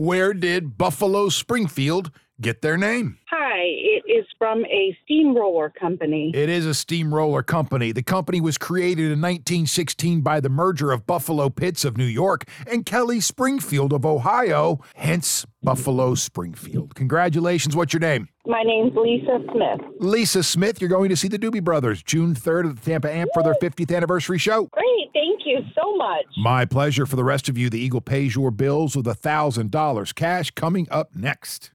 Where did Buffalo Springfield get their name? It is from a steamroller company. It is a steamroller company. The company was created in 1916 by the merger of Buffalo Pitts of New York and Kelly Springfield of Ohio, hence Buffalo Springfield. Congratulations. What's your name? My name's Lisa Smith. Lisa Smith. You're going to see the Doobie Brothers June 3rd at the Tampa Amp for their 50th anniversary show. Great, thank you so much. My pleasure. For the rest of you, the Eagle pays your bills with a $1,000 cash coming up next.